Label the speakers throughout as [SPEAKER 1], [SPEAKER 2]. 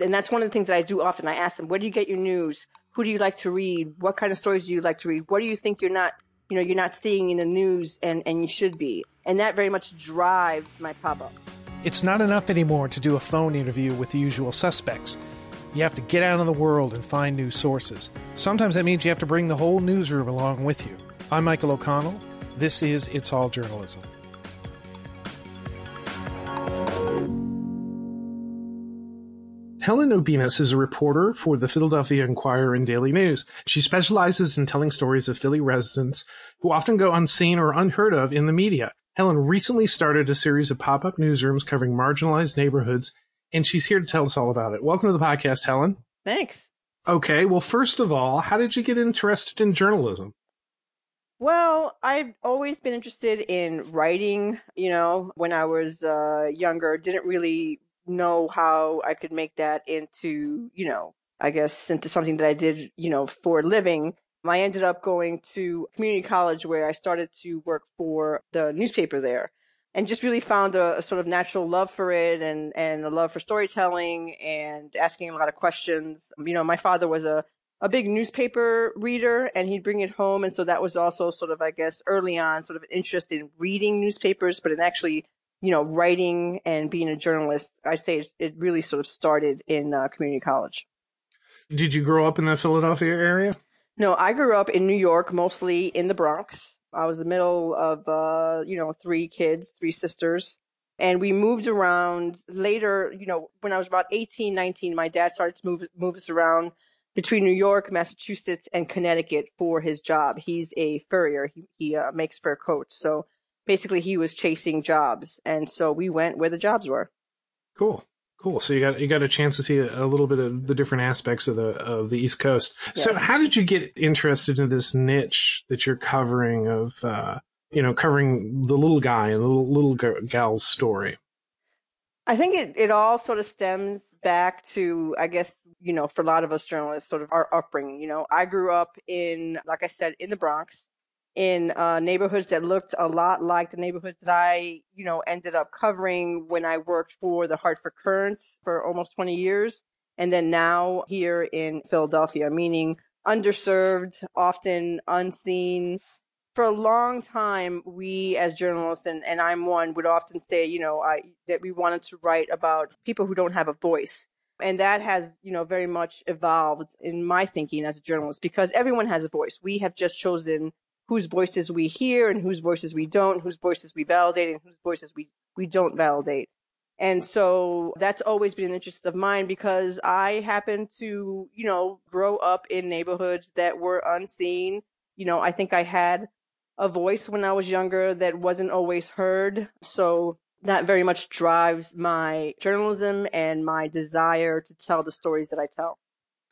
[SPEAKER 1] And that's one of the things that I do often. I ask them, where do you get your news? Who do you like to read? What kind of stories do you like to read? What do you think you're not, you know, you're not seeing in the news and, and you should be? And that very much drives my pop up.
[SPEAKER 2] It's not enough anymore to do a phone interview with the usual suspects. You have to get out in the world and find new sources. Sometimes that means you have to bring the whole newsroom along with you. I'm Michael O'Connell. This is It's All Journalism. Helen Ubiñas is a reporter for the Philadelphia Inquirer and Daily News. She specializes in telling stories of Philly residents who often go unseen or unheard of in the media. Helen recently started a series of pop up newsrooms covering marginalized neighborhoods, and she's here to tell us all about it. Welcome to the podcast, Helen.
[SPEAKER 1] Thanks.
[SPEAKER 2] Okay, well, first of all, how did you get interested in journalism?
[SPEAKER 1] Well, I've always been interested in writing. You know, when I was uh, younger, didn't really know how I could make that into, you know, I guess into something that I did, you know, for living. I ended up going to community college where I started to work for the newspaper there and just really found a, a, sort of natural love for it and, and a love for storytelling and asking a lot of questions. You know, my father was a, a big newspaper reader and he'd bring it home. And so that was also sort of, I guess, early on, sort of interest in reading newspapers, but in actually you know, writing and being a journalist, I say it really sort of started in uh, community college.
[SPEAKER 2] Did you grow up in the Philadelphia area?
[SPEAKER 1] No, I grew up in New York, mostly in the Bronx. I was the middle of, uh, you know, three kids, three sisters. And we moved around later, you know, when I was about 18, 19, my dad started to move, move us around between New York, Massachusetts, and Connecticut for his job. He's a furrier. He, he uh, makes fur coats. So basically he was chasing jobs. And so we went where the jobs were.
[SPEAKER 2] Cool. Cool. So you got you got a chance to see a, a little bit of the different aspects of the of the East Coast. Yes. So how did you get interested in this niche that you're covering of uh, you know covering the little guy and the little, little gal's story?
[SPEAKER 1] I think it, it all sort of stems back to, I guess, you know, for a lot of us journalists, sort of our upbringing. You know, I grew up in, like I said, in the Bronx in uh, neighborhoods that looked a lot like the neighborhoods that I, you know, ended up covering when I worked for the Hartford Courant for almost 20 years. And then now here in Philadelphia, meaning underserved, often unseen. For a long time, we as journalists, and, and I'm one, would often say, you know, I, that we wanted to write about people who don't have a voice. And that has, you know, very much evolved in my thinking as a journalist because everyone has a voice. We have just chosen whose voices we hear and whose voices we don't, whose voices we validate and whose voices we, we don't validate. And so that's always been an interest of mine because I happen to, you know, grow up in neighborhoods that were unseen. You know, I think I had a voice when I was younger that wasn't always heard. So that very much drives my journalism and my desire to tell the stories that I tell.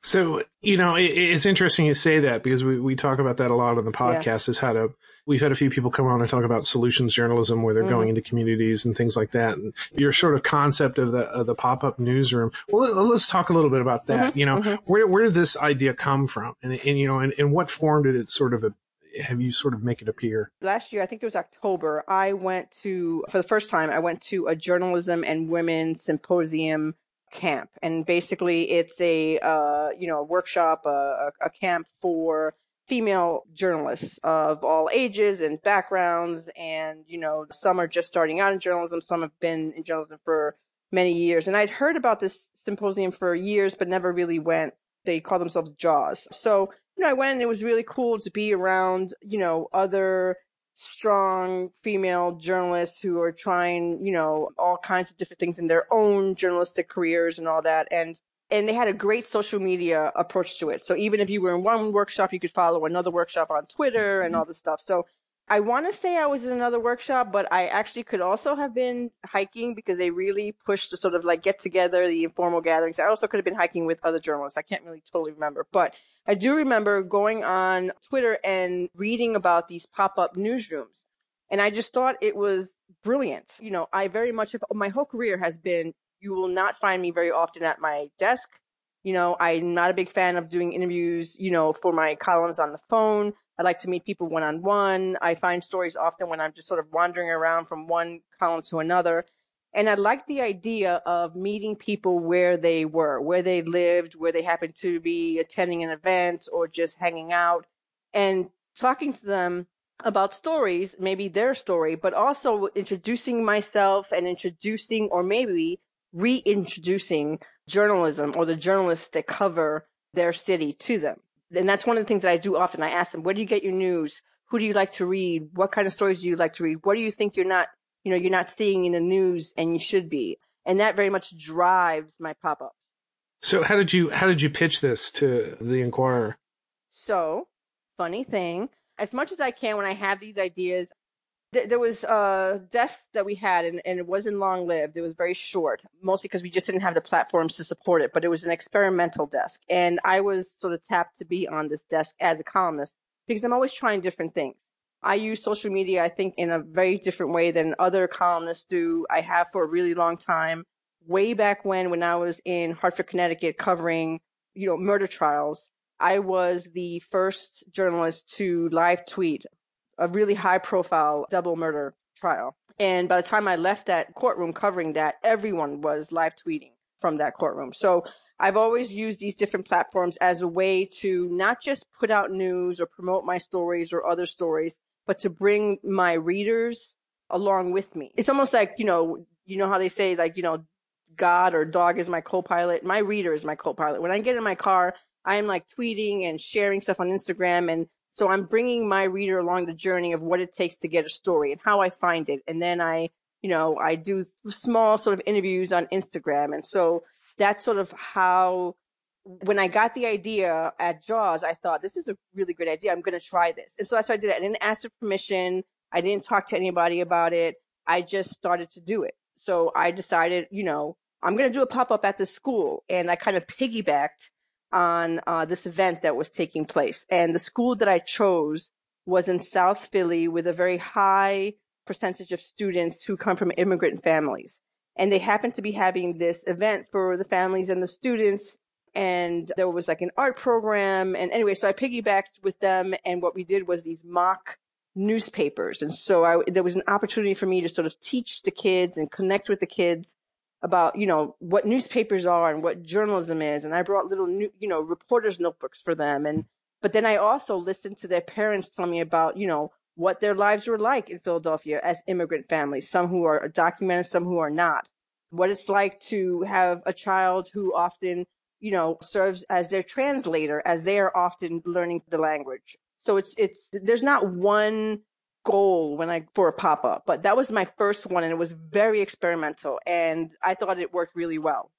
[SPEAKER 2] So, you know, it, it's interesting you say that because we, we talk about that a lot on the podcast yeah. is how to, we've had a few people come on and talk about solutions journalism where they're mm-hmm. going into communities and things like that. And your sort of concept of the, of the pop up newsroom. Well, let, us talk a little bit about that. Mm-hmm. You know, mm-hmm. where, where did this idea come from? And, and you know, and, and what form did it sort of a, have you sort of make it appear?
[SPEAKER 1] Last year, I think it was October, I went to, for the first time, I went to a journalism and women symposium camp and basically it's a uh, you know a workshop a, a camp for female journalists of all ages and backgrounds and you know some are just starting out in journalism some have been in journalism for many years and i'd heard about this symposium for years but never really went they call themselves jaws. So you know i went and it was really cool to be around you know other strong female journalists who are trying, you know, all kinds of different things in their own journalistic careers and all that. And and they had a great social media approach to it. So even if you were in one workshop, you could follow another workshop on Twitter and mm-hmm. all this stuff. So I want to say I was in another workshop, but I actually could also have been hiking because they really pushed to sort of like get together, the informal gatherings. I also could have been hiking with other journalists. I can't really totally remember, but I do remember going on Twitter and reading about these pop up newsrooms. And I just thought it was brilliant. You know, I very much my whole career has been, you will not find me very often at my desk. You know, I'm not a big fan of doing interviews, you know, for my columns on the phone. I like to meet people one on one. I find stories often when I'm just sort of wandering around from one column to another. And I like the idea of meeting people where they were, where they lived, where they happened to be attending an event or just hanging out and talking to them about stories, maybe their story, but also introducing myself and introducing or maybe reintroducing journalism or the journalists that cover their city to them. And that's one of the things that I do often. I ask them, where do you get your news? Who do you like to read? What kind of stories do you like to read? What do you think you're not you know, you're not seeing in the news and you should be. And that very much drives my pop-ups.
[SPEAKER 2] So how did you how did you pitch this to the Inquirer?
[SPEAKER 1] So, funny thing, as much as I can when I have these ideas, th- there was uh, a desk that we had and, and it wasn't long lived. It was very short, mostly because we just didn't have the platforms to support it, but it was an experimental desk. And I was sort of tapped to be on this desk as a columnist because I'm always trying different things. I use social media, I think, in a very different way than other columnists do. I have for a really long time. Way back when, when I was in Hartford, Connecticut covering, you know, murder trials, I was the first journalist to live tweet a really high profile double murder trial. And by the time I left that courtroom covering that, everyone was live tweeting from that courtroom. So I've always used these different platforms as a way to not just put out news or promote my stories or other stories, but to bring my readers along with me. It's almost like, you know, you know how they say like, you know, God or dog is my co-pilot. My reader is my co-pilot. When I get in my car, I'm like tweeting and sharing stuff on Instagram. And so I'm bringing my reader along the journey of what it takes to get a story and how I find it. And then I, you know, I do small sort of interviews on Instagram. And so that's sort of how when I got the idea at Jaws, I thought this is a really good idea. I'm going to try this. And so that's what I did. I didn't ask for permission. I didn't talk to anybody about it. I just started to do it. So I decided, you know, I'm going to do a pop up at the school. And I kind of piggybacked on uh, this event that was taking place. And the school that I chose was in South Philly with a very high percentage of students who come from immigrant families. And they happened to be having this event for the families and the students and there was like an art program. And anyway, so I piggybacked with them. And what we did was these mock newspapers. And so I, there was an opportunity for me to sort of teach the kids and connect with the kids about, you know, what newspapers are and what journalism is. And I brought little, new, you know, reporters notebooks for them. And, but then I also listened to their parents tell me about, you know, what their lives were like in Philadelphia as immigrant families, some who are documented, some who are not. What it's like to have a child who often you know, serves as their translator as they are often learning the language. So it's, it's, there's not one goal when I, for a pop up, but that was my first one and it was very experimental and I thought it worked really well.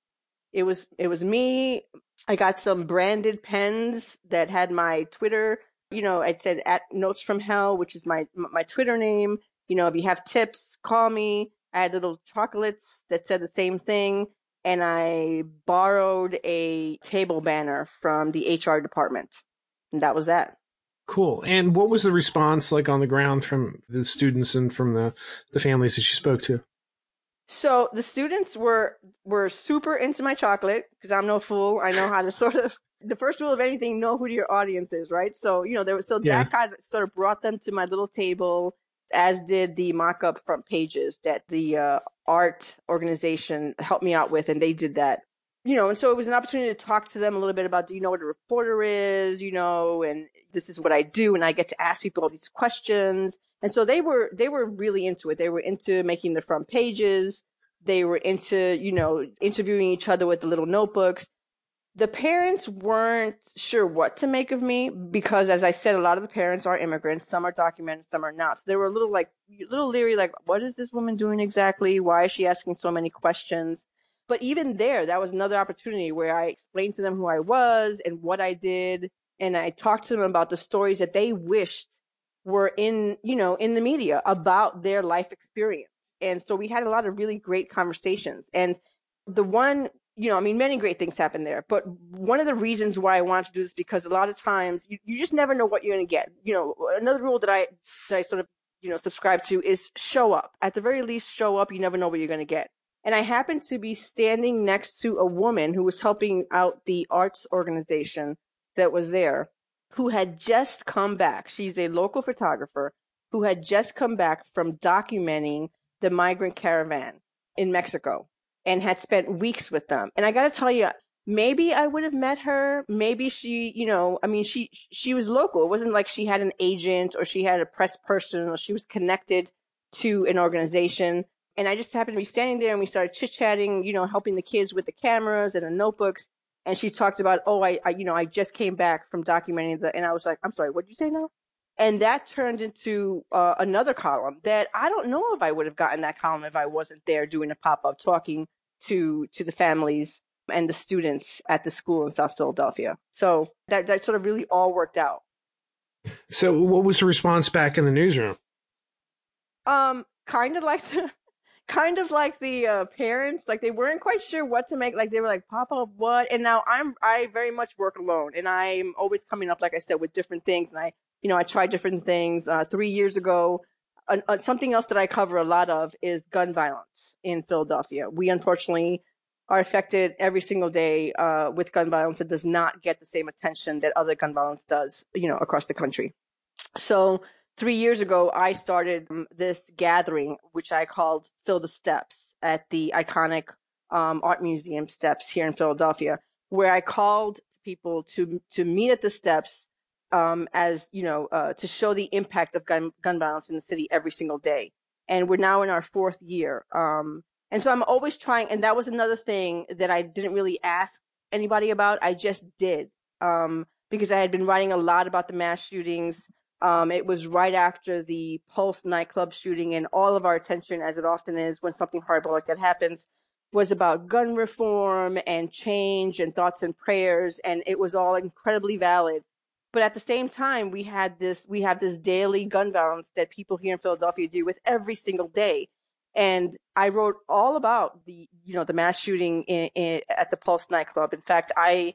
[SPEAKER 1] It was, it was me. I got some branded pens that had my Twitter, you know, I said at notes from hell, which is my, my Twitter name. You know, if you have tips, call me. I had little chocolates that said the same thing and I borrowed a table banner from the HR department. And that was that.
[SPEAKER 2] Cool. And what was the response like on the ground from the students and from the, the families that you spoke to?
[SPEAKER 1] So the students were were super into my chocolate because I'm no fool. I know how to sort of the first rule of anything know who your audience is, right? So you know there was so yeah. that kind of sort of brought them to my little table as did the mock-up front pages that the uh, art organization helped me out with, and they did that. You know, and so it was an opportunity to talk to them a little bit about, do you know what a reporter is? You know, and this is what I do, and I get to ask people all these questions. And so they were they were really into it. They were into making the front pages. They were into, you know, interviewing each other with the little notebooks the parents weren't sure what to make of me because as i said a lot of the parents are immigrants some are documented some are not so they were a little like a little leery like what is this woman doing exactly why is she asking so many questions but even there that was another opportunity where i explained to them who i was and what i did and i talked to them about the stories that they wished were in you know in the media about their life experience and so we had a lot of really great conversations and the one you know, I mean, many great things happen there. But one of the reasons why I wanted to do this because a lot of times you, you just never know what you're going to get. You know, another rule that I that I sort of you know subscribe to is show up. At the very least, show up. You never know what you're going to get. And I happened to be standing next to a woman who was helping out the arts organization that was there, who had just come back. She's a local photographer who had just come back from documenting the migrant caravan in Mexico and had spent weeks with them. And I got to tell you, maybe I would have met her. Maybe she, you know, I mean, she, she was local. It wasn't like she had an agent or she had a press person or she was connected to an organization. And I just happened to be standing there and we started chit chatting, you know, helping the kids with the cameras and the notebooks. And she talked about, oh, I, I you know, I just came back from documenting the, and I was like, I'm sorry, what did you say now? And that turned into uh, another column that I don't know if I would have gotten that column if I wasn't there doing a pop up talking to to the families and the students at the school in South Philadelphia. So that that sort of really all worked out.
[SPEAKER 2] So what was the response back in the newsroom?
[SPEAKER 1] Um, kind of like the, kind of like the uh, parents, like they weren't quite sure what to make. Like they were like, "Papa, what?" And now I'm I very much work alone, and I'm always coming up, like I said, with different things, and I you know, I tried different things. Uh, three years ago, uh, something else that I cover a lot of is gun violence in Philadelphia. We unfortunately are affected every single day uh, with gun violence. It does not get the same attention that other gun violence does, you know, across the country. So three years ago, I started um, this gathering, which I called Fill the Steps at the iconic um, art museum steps here in Philadelphia, where I called people to to meet at the steps um, as you know uh, to show the impact of gun gun violence in the city every single day. And we're now in our fourth year. Um, and so I'm always trying. And that was another thing that I didn't really ask anybody about. I just did um, because I had been writing a lot about the mass shootings. Um, it was right after the Pulse nightclub shooting, and all of our attention, as it often is when something horrible like that happens, was about gun reform and change and thoughts and prayers. And it was all incredibly valid but at the same time we had this we have this daily gun violence that people here in philadelphia deal with every single day and i wrote all about the you know the mass shooting in, in, at the pulse nightclub in fact i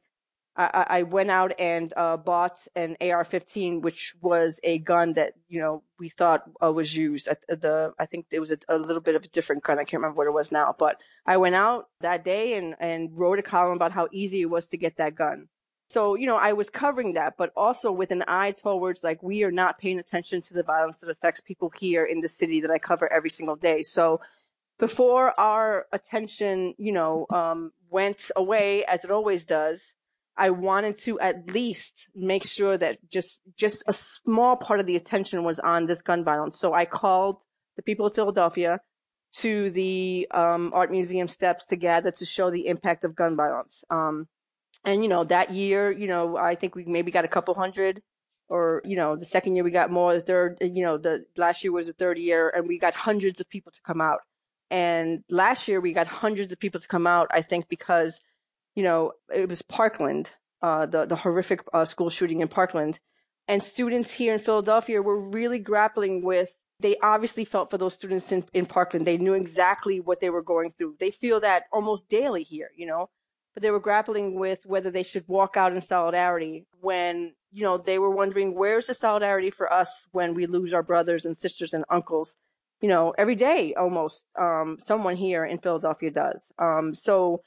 [SPEAKER 1] I, I went out and uh, bought an AR-15, which was a gun that you know we thought uh, was used. At the I think it was a, a, little bit of a different gun. I can't remember what it was now, but I went out that day and and wrote a column about how easy it was to get that gun. So, you know, I was covering that, but also with an eye towards like we are not paying attention to the violence that affects people here in the city that I cover every single day. So before our attention, you know, um, went away as it always does, I wanted to at least make sure that just just a small part of the attention was on this gun violence. So I called the people of Philadelphia to the um, art museum steps to gather to show the impact of gun violence. Um, and, you know, that year, you know, I think we maybe got a couple hundred or, you know, the second year we got more, the third, you know, the last year was the third year and we got hundreds of people to come out. And last year we got hundreds of people to come out, I think, because, you know, it was Parkland, uh, the, the horrific uh, school shooting in Parkland. And students here in Philadelphia were really grappling with they obviously felt for those students in, in Parkland. They knew exactly what they were going through. They feel that almost daily here, you know but they were grappling with whether they should walk out in solidarity when, you know, they were wondering where's the solidarity for us when we lose our brothers and sisters and uncles, you know, every day almost, um, someone here in Philadelphia does. Um, so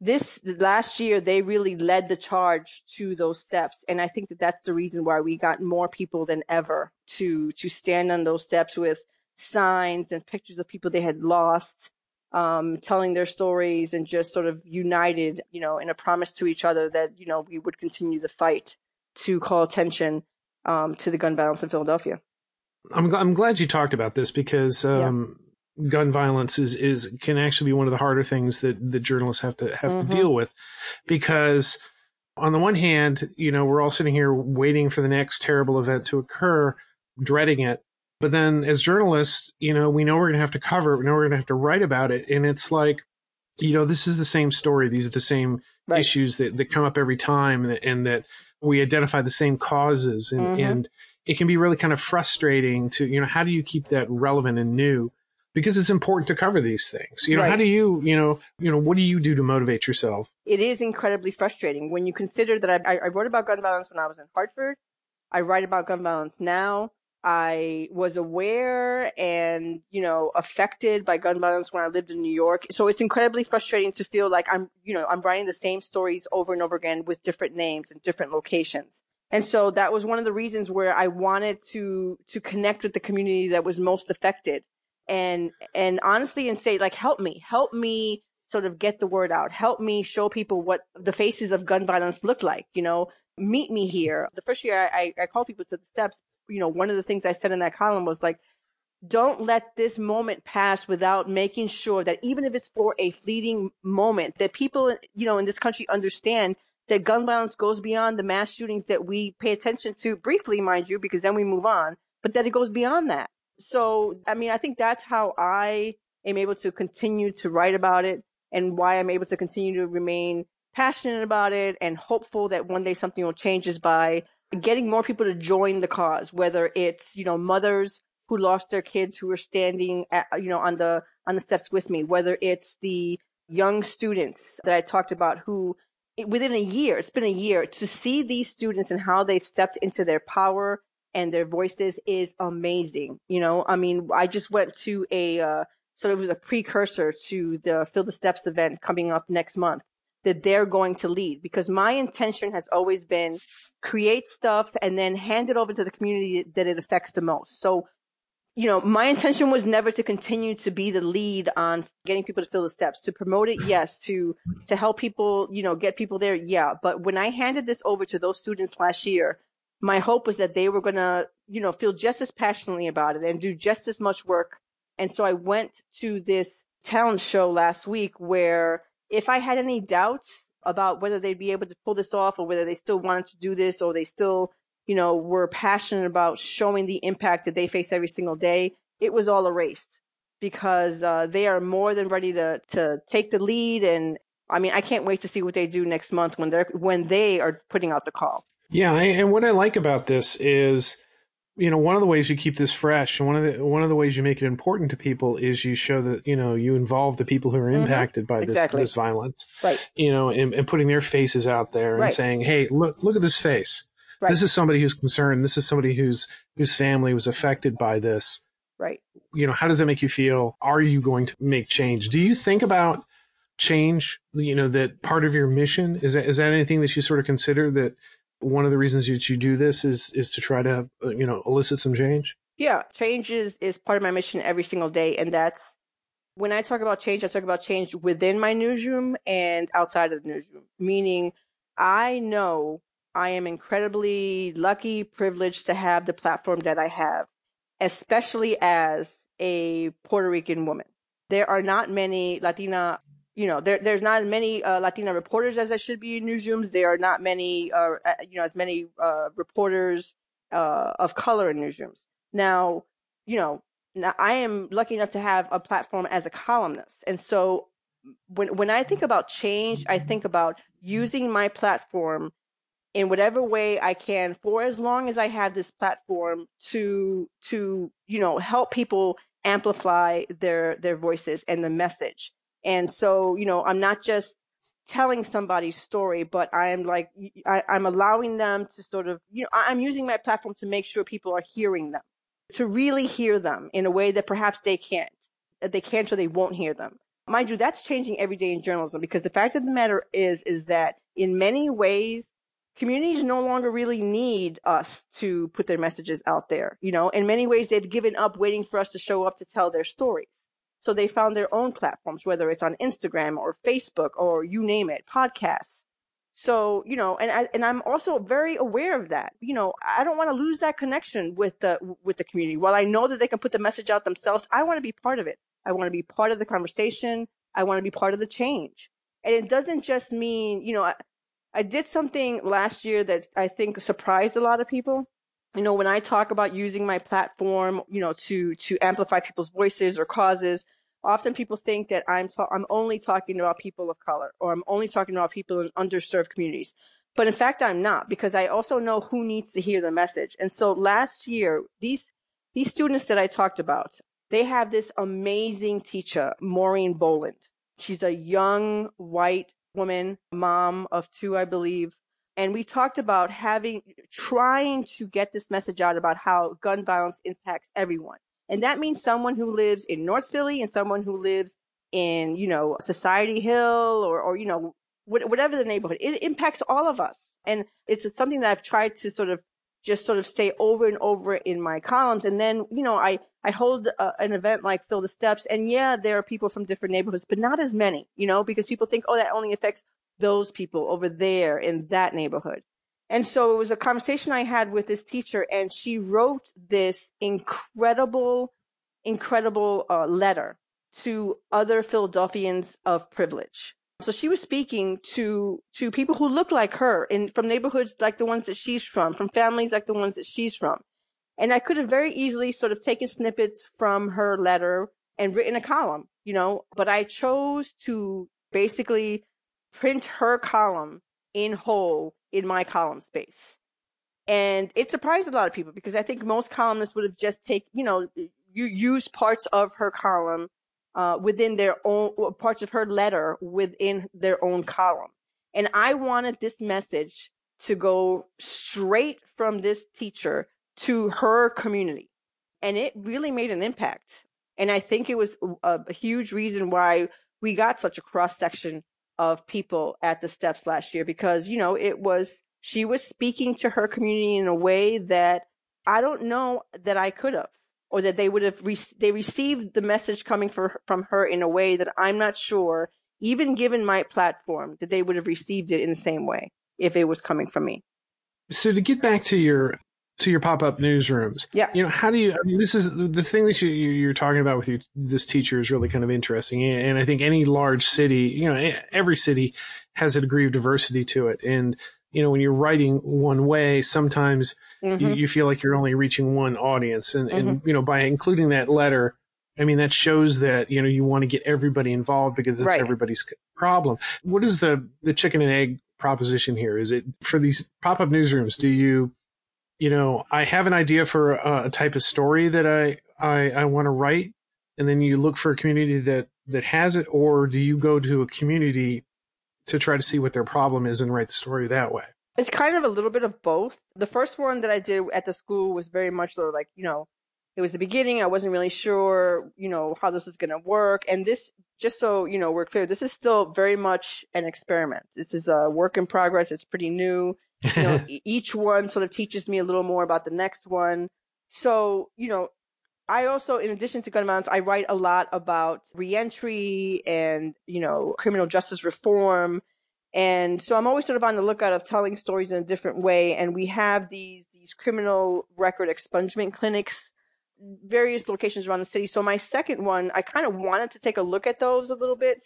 [SPEAKER 1] this last year, they really led the charge to those steps. And I think that that's the reason why we got more people than ever to, to stand on those steps with signs and pictures of people they had lost um, telling their stories and just sort of united, you know, in a promise to each other that, you know, we would continue the fight to call attention um, to the gun violence in Philadelphia.
[SPEAKER 2] I'm, I'm glad you talked about this because um, yeah. Gun violence is, is can actually be one of the harder things that the journalists have to have mm-hmm. to deal with because on the one hand, you know, we're all sitting here waiting for the next terrible event to occur, dreading it. But then as journalists, you know, we know we're going to have to cover it. We know we're going to have to write about it. And it's like, you know, this is the same story. These are the same right. issues that, that come up every time and, and, that we identify the same causes. And, mm-hmm. and it can be really kind of frustrating to, you know, how do you keep that relevant and new? Because it's important to cover these things. You know, right. how do you, you know, you know, what do you do to motivate yourself?
[SPEAKER 1] It is incredibly frustrating when you consider that I, I wrote about gun violence when I was in Hartford. I write about gun violence now. I was aware and, you know, affected by gun violence when I lived in New York. So it's incredibly frustrating to feel like I'm, you know, I'm writing the same stories over and over again with different names and different locations. And so that was one of the reasons where I wanted to, to connect with the community that was most affected and and honestly and say like help me help me sort of get the word out. Help me show people what the faces of gun violence look like you know? Meet me here. The first year i i, called people to the steps you know one of the things i said in that column was like don't let this moment pass without making sure that even if it's for a fleeting moment that people you know in this country understand that gun violence goes beyond the mass shootings that we pay attention to briefly mind you because then we move on but that it goes beyond that so i mean i think that's how i am able to continue to write about it and why i'm able to continue to remain passionate about it and hopeful that one day something will change is by getting more people to join the cause whether it's you know mothers who lost their kids who were standing at, you know on the on the steps with me whether it's the young students that i talked about who within a year it's been a year to see these students and how they've stepped into their power and their voices is amazing you know i mean i just went to a uh, sort of a precursor to the fill the steps event coming up next month that they're going to lead because my intention has always been create stuff and then hand it over to the community that it affects the most so you know, my intention was never to continue to be the lead on getting people to fill the steps, to promote it, yes, to to help people, you know, get people there, yeah. But when I handed this over to those students last year, my hope was that they were gonna, you know, feel just as passionately about it and do just as much work. And so I went to this talent show last week where if I had any doubts about whether they'd be able to pull this off or whether they still wanted to do this or they still you know, were passionate about showing the impact that they face every single day, it was all erased because uh, they are more than ready to to take the lead. And I mean, I can't wait to see what they do next month when they're when they are putting out the call.
[SPEAKER 2] Yeah, and what I like about this is, you know, one of the ways you keep this fresh, and one of the one of the ways you make it important to people is you show that you know you involve the people who are mm-hmm. impacted by this exactly. this violence,
[SPEAKER 1] right?
[SPEAKER 2] You know, and, and putting their faces out there and right. saying, "Hey, look look at this face." Right. This is somebody who's concerned. This is somebody whose whose family was affected by this.
[SPEAKER 1] Right.
[SPEAKER 2] You know, how does that make you feel? Are you going to make change? Do you think about change? You know, that part of your mission is that is that anything that you sort of consider that one of the reasons that you do this is is to try to uh, you know elicit some change?
[SPEAKER 1] Yeah, change is is part of my mission every single day, and that's when I talk about change. I talk about change within my newsroom and outside of the newsroom. Meaning, I know I am incredibly lucky, privileged to have the platform that I have, especially as a Puerto Rican woman. There are not many Latina, you know, there, there's not as many uh, Latina reporters as there should be in newsrooms. There are not many, uh, you know, as many uh, reporters uh, of color in newsrooms. Now, you know, now I am lucky enough to have a platform as a columnist. And so when, when I think about change, I think about using my platform in whatever way I can for as long as I have this platform to to you know help people amplify their their voices and the message. And so, you know, I'm not just telling somebody's story, but I am like I, I'm allowing them to sort of you know I'm using my platform to make sure people are hearing them, to really hear them in a way that perhaps they can't. That they can't or they won't hear them. Mind you, that's changing every day in journalism because the fact of the matter is is that in many ways communities no longer really need us to put their messages out there. You know, in many ways, they've given up waiting for us to show up to tell their stories. So they found their own platforms, whether it's on Instagram or Facebook or you name it, podcasts. So, you know, and I, and I'm also very aware of that. You know, I don't want to lose that connection with the, with the community. While I know that they can put the message out themselves, I want to be part of it. I want to be part of the conversation. I want to be part of the change. And it doesn't just mean, you know, I did something last year that I think surprised a lot of people. You know, when I talk about using my platform, you know, to to amplify people's voices or causes, often people think that I'm ta- I'm only talking about people of color or I'm only talking about people in underserved communities. But in fact, I'm not because I also know who needs to hear the message. And so last year, these these students that I talked about, they have this amazing teacher, Maureen Boland. She's a young white woman, mom of two, I believe. And we talked about having, trying to get this message out about how gun violence impacts everyone. And that means someone who lives in North Philly and someone who lives in, you know, Society Hill or, or, you know, whatever the neighborhood. It impacts all of us. And it's something that I've tried to sort of just sort of say over and over in my columns. And then, you know, I, I hold uh, an event like Fill the Steps and yeah, there are people from different neighborhoods, but not as many, you know, because people think, oh, that only affects those people over there in that neighborhood. And so it was a conversation I had with this teacher and she wrote this incredible, incredible uh, letter to other Philadelphians of privilege. So she was speaking to to people who look like her in from neighborhoods like the ones that she's from, from families like the ones that she's from. And I could have very easily sort of taken snippets from her letter and written a column, you know, but I chose to basically print her column in whole in my column space. And it surprised a lot of people because I think most columnists would have just take, you know, you use parts of her column uh, within their own parts of her letter within their own column. And I wanted this message to go straight from this teacher to her community. And it really made an impact. And I think it was a, a huge reason why we got such a cross section of people at the steps last year because, you know, it was, she was speaking to her community in a way that I don't know that I could have or that they would have re- they received the message coming for, from her in a way that I'm not sure, even given my platform, that they would have received it in the same way if it was coming from me.
[SPEAKER 2] So to get back to your to your pop up newsrooms,
[SPEAKER 1] yeah,
[SPEAKER 2] you know, how do you? I mean, this is the thing that you, you're talking about with you. This teacher is really kind of interesting, and I think any large city, you know, every city has a degree of diversity to it, and you know, when you're writing one way, sometimes mm-hmm. you, you, feel like you're only reaching one audience. And, mm-hmm. and, you know, by including that letter, I mean, that shows that, you know, you want to get everybody involved because it's right. everybody's problem. What is the, the chicken and egg proposition here? Is it for these pop up newsrooms? Do you, you know, I have an idea for a, a type of story that I, I, I want to write, and then you look for a community that, that has it, or do you go to a community to try to see what their problem is and write the story that way?
[SPEAKER 1] It's kind of a little bit of both. The first one that I did at the school was very much sort of like, you know, it was the beginning. I wasn't really sure, you know, how this was going to work. And this, just so, you know, we're clear, this is still very much an experiment. This is a work in progress. It's pretty new. You know, each one sort of teaches me a little more about the next one. So, you know, I also, in addition to gun violence, I write a lot about reentry and, you know, criminal justice reform. And so I'm always sort of on the lookout of telling stories in a different way. And we have these, these criminal record expungement clinics, various locations around the city. So my second one, I kind of wanted to take a look at those a little bit.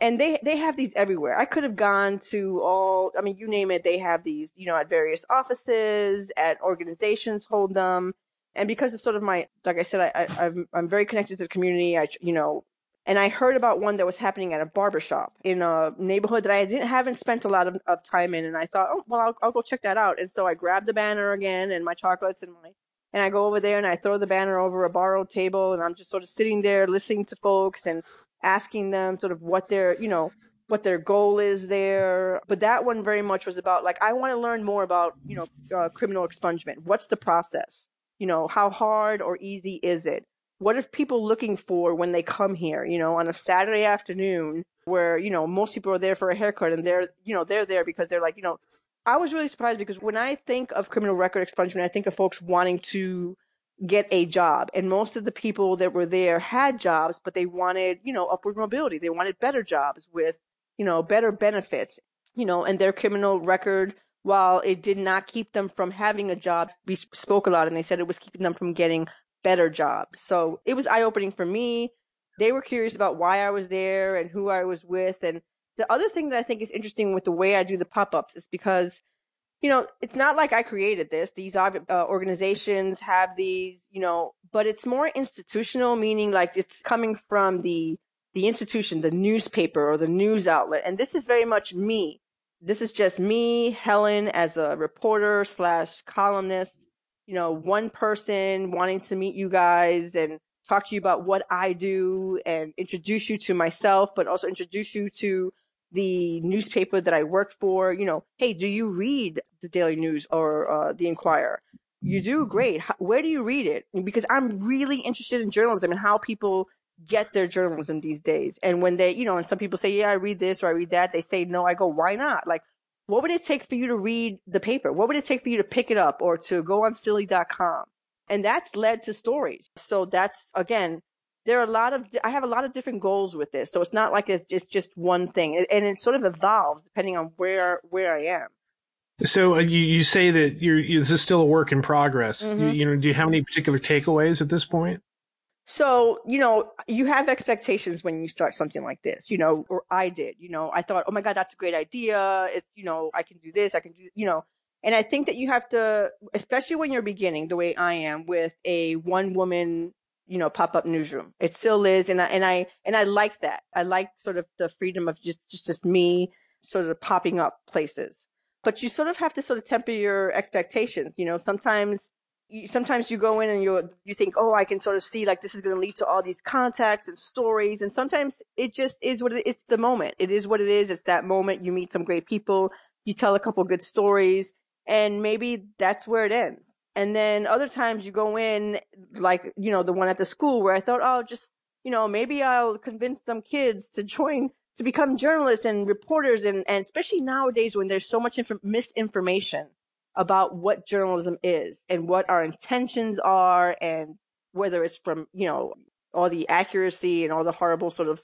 [SPEAKER 1] And they, they have these everywhere. I could have gone to all, I mean, you name it. They have these, you know, at various offices, at organizations hold them and because of sort of my like i said i, I am I'm very connected to the community i you know and i heard about one that was happening at a barbershop in a neighborhood that i didn't haven't spent a lot of, of time in and i thought oh well I'll, I'll go check that out and so i grabbed the banner again and my chocolates and my and i go over there and i throw the banner over a borrowed table and i'm just sort of sitting there listening to folks and asking them sort of what their you know what their goal is there. But that one very much was about like, I want to learn more about, you know, uh, criminal expungement. What's the process? you know, how hard or easy is it? What are people looking for when they come here, you know, on a Saturday afternoon where, you know, most people are there for a haircut and they're, you know, they're there because they're like, you know, I was really surprised because when I think of criminal record expungement, I think of folks wanting to get a job. And most of the people that were there had jobs, but they wanted, you know, upward mobility. They wanted better jobs with, you know, better benefits, you know, and their criminal record while it did not keep them from having a job, we spoke a lot and they said it was keeping them from getting better jobs. So it was eye opening for me. They were curious about why I was there and who I was with. And the other thing that I think is interesting with the way I do the pop ups is because, you know, it's not like I created this. These uh, organizations have these, you know, but it's more institutional, meaning like it's coming from the the institution, the newspaper or the news outlet. And this is very much me this is just me, Helen, as a reporter slash columnist, you know, one person wanting to meet you guys and talk to you about what I do and introduce you to myself, but also introduce you to the newspaper that I work for. You know, hey, do you read the Daily News or uh, the Inquirer? You do great. How, where do you read it? Because I'm really interested in journalism and how people get their journalism these days. And when they, you know, and some people say, yeah, I read this or I read that, they say no. I go, why not? Like, what would it take for you to read the paper? What would it take for you to pick it up or to go on Philly.com? And that's led to stories. So that's again, there are a lot of, I have a lot of different goals with this. So it's not like it's just, just one thing and it sort of evolves depending on where, where I am.
[SPEAKER 2] So uh, you, you say that you're, you, this is still a work in progress. Mm-hmm. You, you know, do you have any particular takeaways at this point?
[SPEAKER 1] So, you know, you have expectations when you start something like this, you know, or I did, you know, I thought, oh my God, that's a great idea. It's, you know, I can do this, I can do, you know, and I think that you have to, especially when you're beginning the way I am with a one woman, you know, pop up newsroom. It still is. And I, and I, and I like that. I like sort of the freedom of just, just, just me sort of popping up places. But you sort of have to sort of temper your expectations. You know, sometimes you, sometimes you go in and you you think, oh, I can sort of see like this is going to lead to all these contacts and stories, and sometimes it just is what it is. The moment it is what it is. It's that moment. You meet some great people. You tell a couple good stories, and maybe that's where it ends. And then other times you go in, like you know the one at the school where I thought, oh, just you know maybe I'll convince some kids to join to become journalists and reporters, and and especially nowadays when there's so much inf- misinformation about what journalism is and what our intentions are and whether it's from, you know, all the accuracy and all the horrible sort of,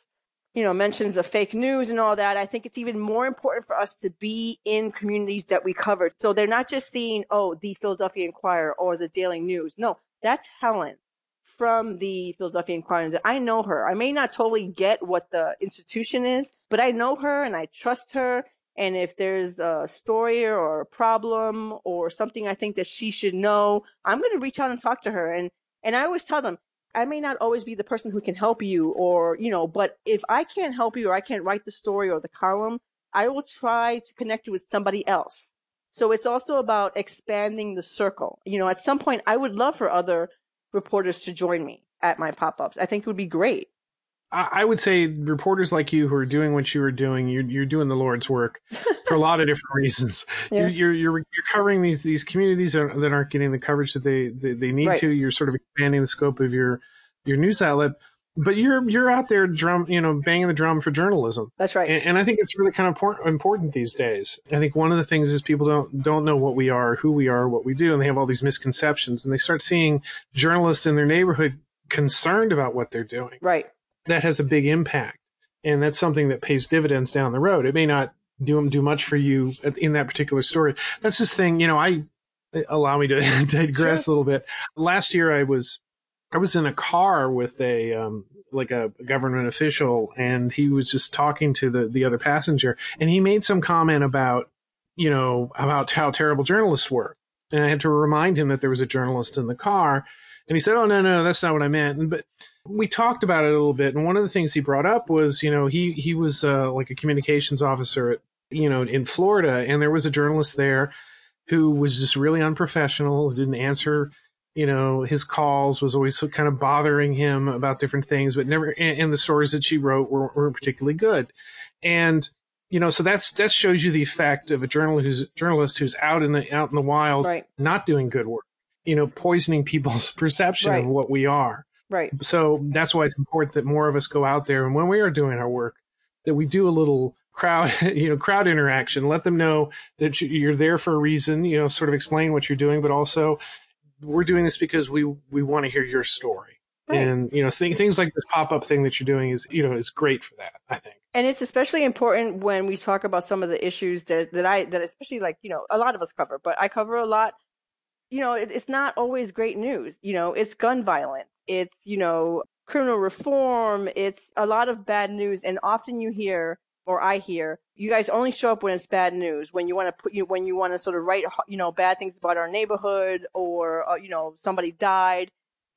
[SPEAKER 1] you know, mentions of fake news and all that. I think it's even more important for us to be in communities that we cover. So they're not just seeing, oh, the Philadelphia Inquirer or the Daily News. No, that's Helen from the Philadelphia Inquirer. I know her. I may not totally get what the institution is, but I know her and I trust her and if there's a story or a problem or something I think that she should know, I'm going to reach out and talk to her. And, and I always tell them, I may not always be the person who can help you or, you know, but if I can't help you or I can't write the story or the column, I will try to connect you with somebody else. So it's also about expanding the circle. You know, at some point I would love for other reporters to join me at my pop-ups. I think it would be great.
[SPEAKER 2] I would say reporters like you who are doing what you are doing, you're, you're doing the Lord's work for a lot of different reasons. Yeah. You're, you're, you're covering these these communities that aren't getting the coverage that they they, they need right. to. You're sort of expanding the scope of your your news outlet, but you're you're out there drum you know banging the drum for journalism.
[SPEAKER 1] That's right.
[SPEAKER 2] And, and I think it's really kind of important, important these days. I think one of the things is people don't don't know what we are, who we are, what we do, and they have all these misconceptions, and they start seeing journalists in their neighborhood concerned about what they're doing.
[SPEAKER 1] Right
[SPEAKER 2] that has a big impact. And that's something that pays dividends down the road. It may not do them do much for you in that particular story. That's this thing, you know, I allow me to digress sure. a little bit. Last year I was I was in a car with a um, like a government official and he was just talking to the the other passenger and he made some comment about you know about how terrible journalists were. And I had to remind him that there was a journalist in the car and he said, "Oh no, no, that's not what I meant." And, But we talked about it a little bit, and one of the things he brought up was, you know, he he was uh, like a communications officer, at, you know, in Florida, and there was a journalist there who was just really unprofessional, who didn't answer, you know, his calls, was always kind of bothering him about different things, but never. And, and the stories that she wrote weren't, weren't particularly good, and you know, so that's that shows you the effect of a journalist who's journalist who's out in the out in the wild,
[SPEAKER 1] right.
[SPEAKER 2] not doing good work, you know, poisoning people's perception right. of what we are.
[SPEAKER 1] Right.
[SPEAKER 2] So that's why it's important that more of us go out there and when we are doing our work, that we do a little crowd, you know, crowd interaction. Let them know that you're there for a reason. You know, sort of explain what you're doing, but also we're doing this because we we want to hear your story. Right. And you know, th- things like this pop up thing that you're doing is you know is great for that. I think.
[SPEAKER 1] And it's especially important when we talk about some of the issues that that I that especially like you know a lot of us cover, but I cover a lot you know, it, it's not always great news. You know, it's gun violence. It's, you know, criminal reform. It's a lot of bad news. And often you hear, or I hear, you guys only show up when it's bad news, when you want to put you, when you want to sort of write, you know, bad things about our neighborhood or, uh, you know, somebody died.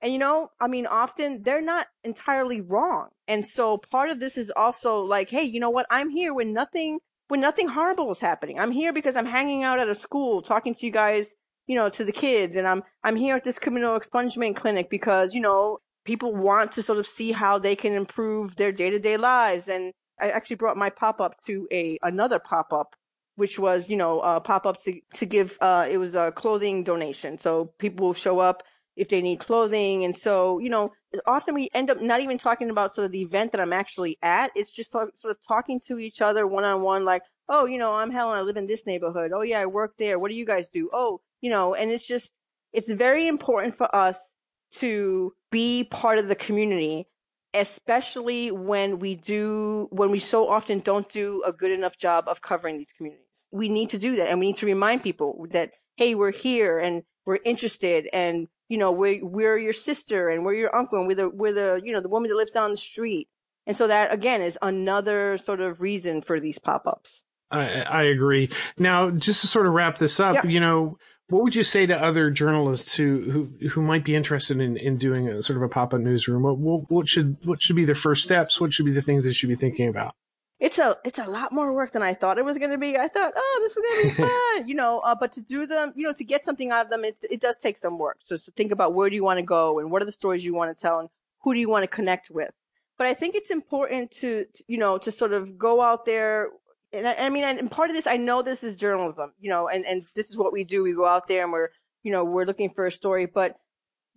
[SPEAKER 1] And, you know, I mean, often they're not entirely wrong. And so part of this is also like, hey, you know what? I'm here when nothing, when nothing horrible is happening. I'm here because I'm hanging out at a school talking to you guys you know, to the kids. And I'm, I'm here at this criminal expungement clinic because, you know, people want to sort of see how they can improve their day to day lives. And I actually brought my pop up to a, another pop up, which was, you know, a pop up to, to give, uh, it was a clothing donation. So people will show up if they need clothing. And so, you know, often we end up not even talking about sort of the event that I'm actually at. It's just sort of talking to each other one on one, like, oh, you know, I'm Helen. I live in this neighborhood. Oh, yeah, I work there. What do you guys do? Oh, you know, and it's just, it's very important for us to be part of the community, especially when we do, when we so often don't do a good enough job of covering these communities. We need to do that. And we need to remind people that, hey, we're here and we're interested and, you know, we're, we're your sister and we're your uncle and we're the, we're the, you know, the woman that lives down the street. And so that again is another sort of reason for these pop-ups.
[SPEAKER 2] I, I agree. Now, just to sort of wrap this up, yeah. you know, what would you say to other journalists who who, who might be interested in, in doing a sort of a pop up newsroom? What, what, what should what should be their first steps? What should be the things they should be thinking about?
[SPEAKER 1] It's a it's a lot more work than I thought it was going to be. I thought, oh, this is going to be fun, you know. Uh, but to do them, you know, to get something out of them, it it does take some work. So, so think about where do you want to go and what are the stories you want to tell and who do you want to connect with. But I think it's important to you know to sort of go out there and I, I mean, and part of this, I know this is journalism, you know, and, and this is what we do. We go out there and we're, you know, we're looking for a story, but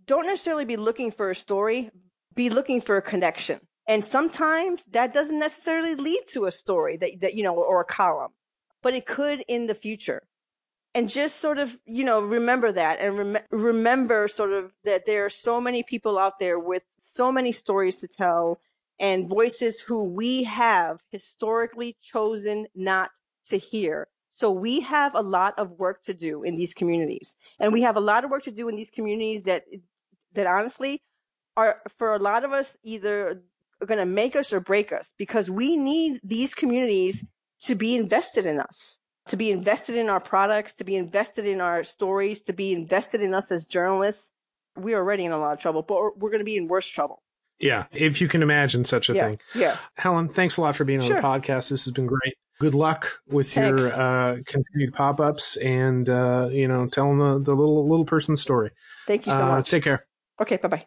[SPEAKER 1] don't necessarily be looking for a story, be looking for a connection. And sometimes that doesn't necessarily lead to a story that, that, you know, or a column, but it could in the future. And just sort of, you know, remember that and rem- remember sort of that there are so many people out there with so many stories to tell and voices who we have historically chosen not to hear. So we have a lot of work to do in these communities. And we have a lot of work to do in these communities that, that honestly are for a lot of us either going to make us or break us because we need these communities to be invested in us, to be invested in our products, to be invested in our stories, to be invested in us as journalists. We're already in a lot of trouble, but we're going to be in worse trouble.
[SPEAKER 2] Yeah, if you can imagine such a
[SPEAKER 1] yeah,
[SPEAKER 2] thing.
[SPEAKER 1] Yeah.
[SPEAKER 2] Helen, thanks a lot for being on sure. the podcast. This has been great. Good luck with thanks. your uh, continued pop ups and uh, you know telling the, the little little person's story.
[SPEAKER 1] Thank you so uh, much.
[SPEAKER 2] Take care.
[SPEAKER 1] Okay, bye bye.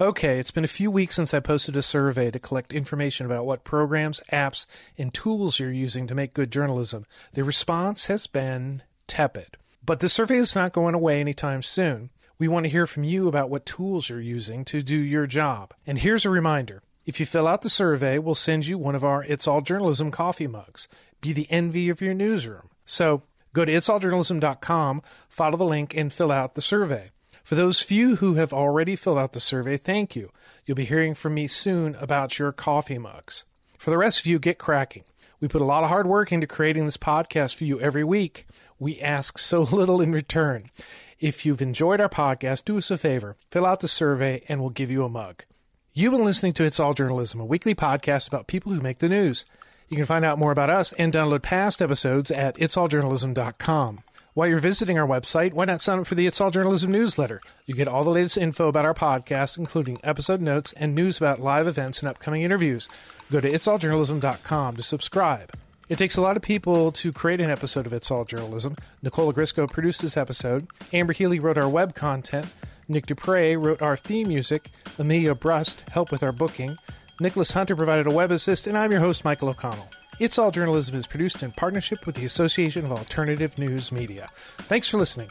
[SPEAKER 2] Okay, it's been a few weeks since I posted a survey to collect information about what programs, apps, and tools you're using to make good journalism. The response has been tepid. But the survey is not going away anytime soon. We want to hear from you about what tools you're using to do your job. And here's a reminder if you fill out the survey, we'll send you one of our It's All Journalism coffee mugs. Be the envy of your newsroom. So go to itsalljournalism.com, follow the link, and fill out the survey. For those few who have already filled out the survey, thank you. You'll be hearing from me soon about your coffee mugs. For the rest of you, get cracking. We put a lot of hard work into creating this podcast for you every week. We ask so little in return. If you've enjoyed our podcast, do us a favor, fill out the survey, and we'll give you a mug. You've been listening to It's All Journalism, a weekly podcast about people who make the news. You can find out more about us and download past episodes at itsalljournalism.com. While you're visiting our website, why not sign up for the It's All Journalism newsletter? You get all the latest info about our podcast, including episode notes and news about live events and upcoming interviews. Go to itsalljournalism.com to subscribe. It takes a lot of people to create an episode of It's All Journalism. Nicola Grisco produced this episode. Amber Healy wrote our web content. Nick Dupre wrote our theme music. Amelia Brust helped with our booking. Nicholas Hunter provided a web assist, and I'm your host, Michael O'Connell. It's All Journalism is produced in partnership with the Association of Alternative News Media. Thanks for listening.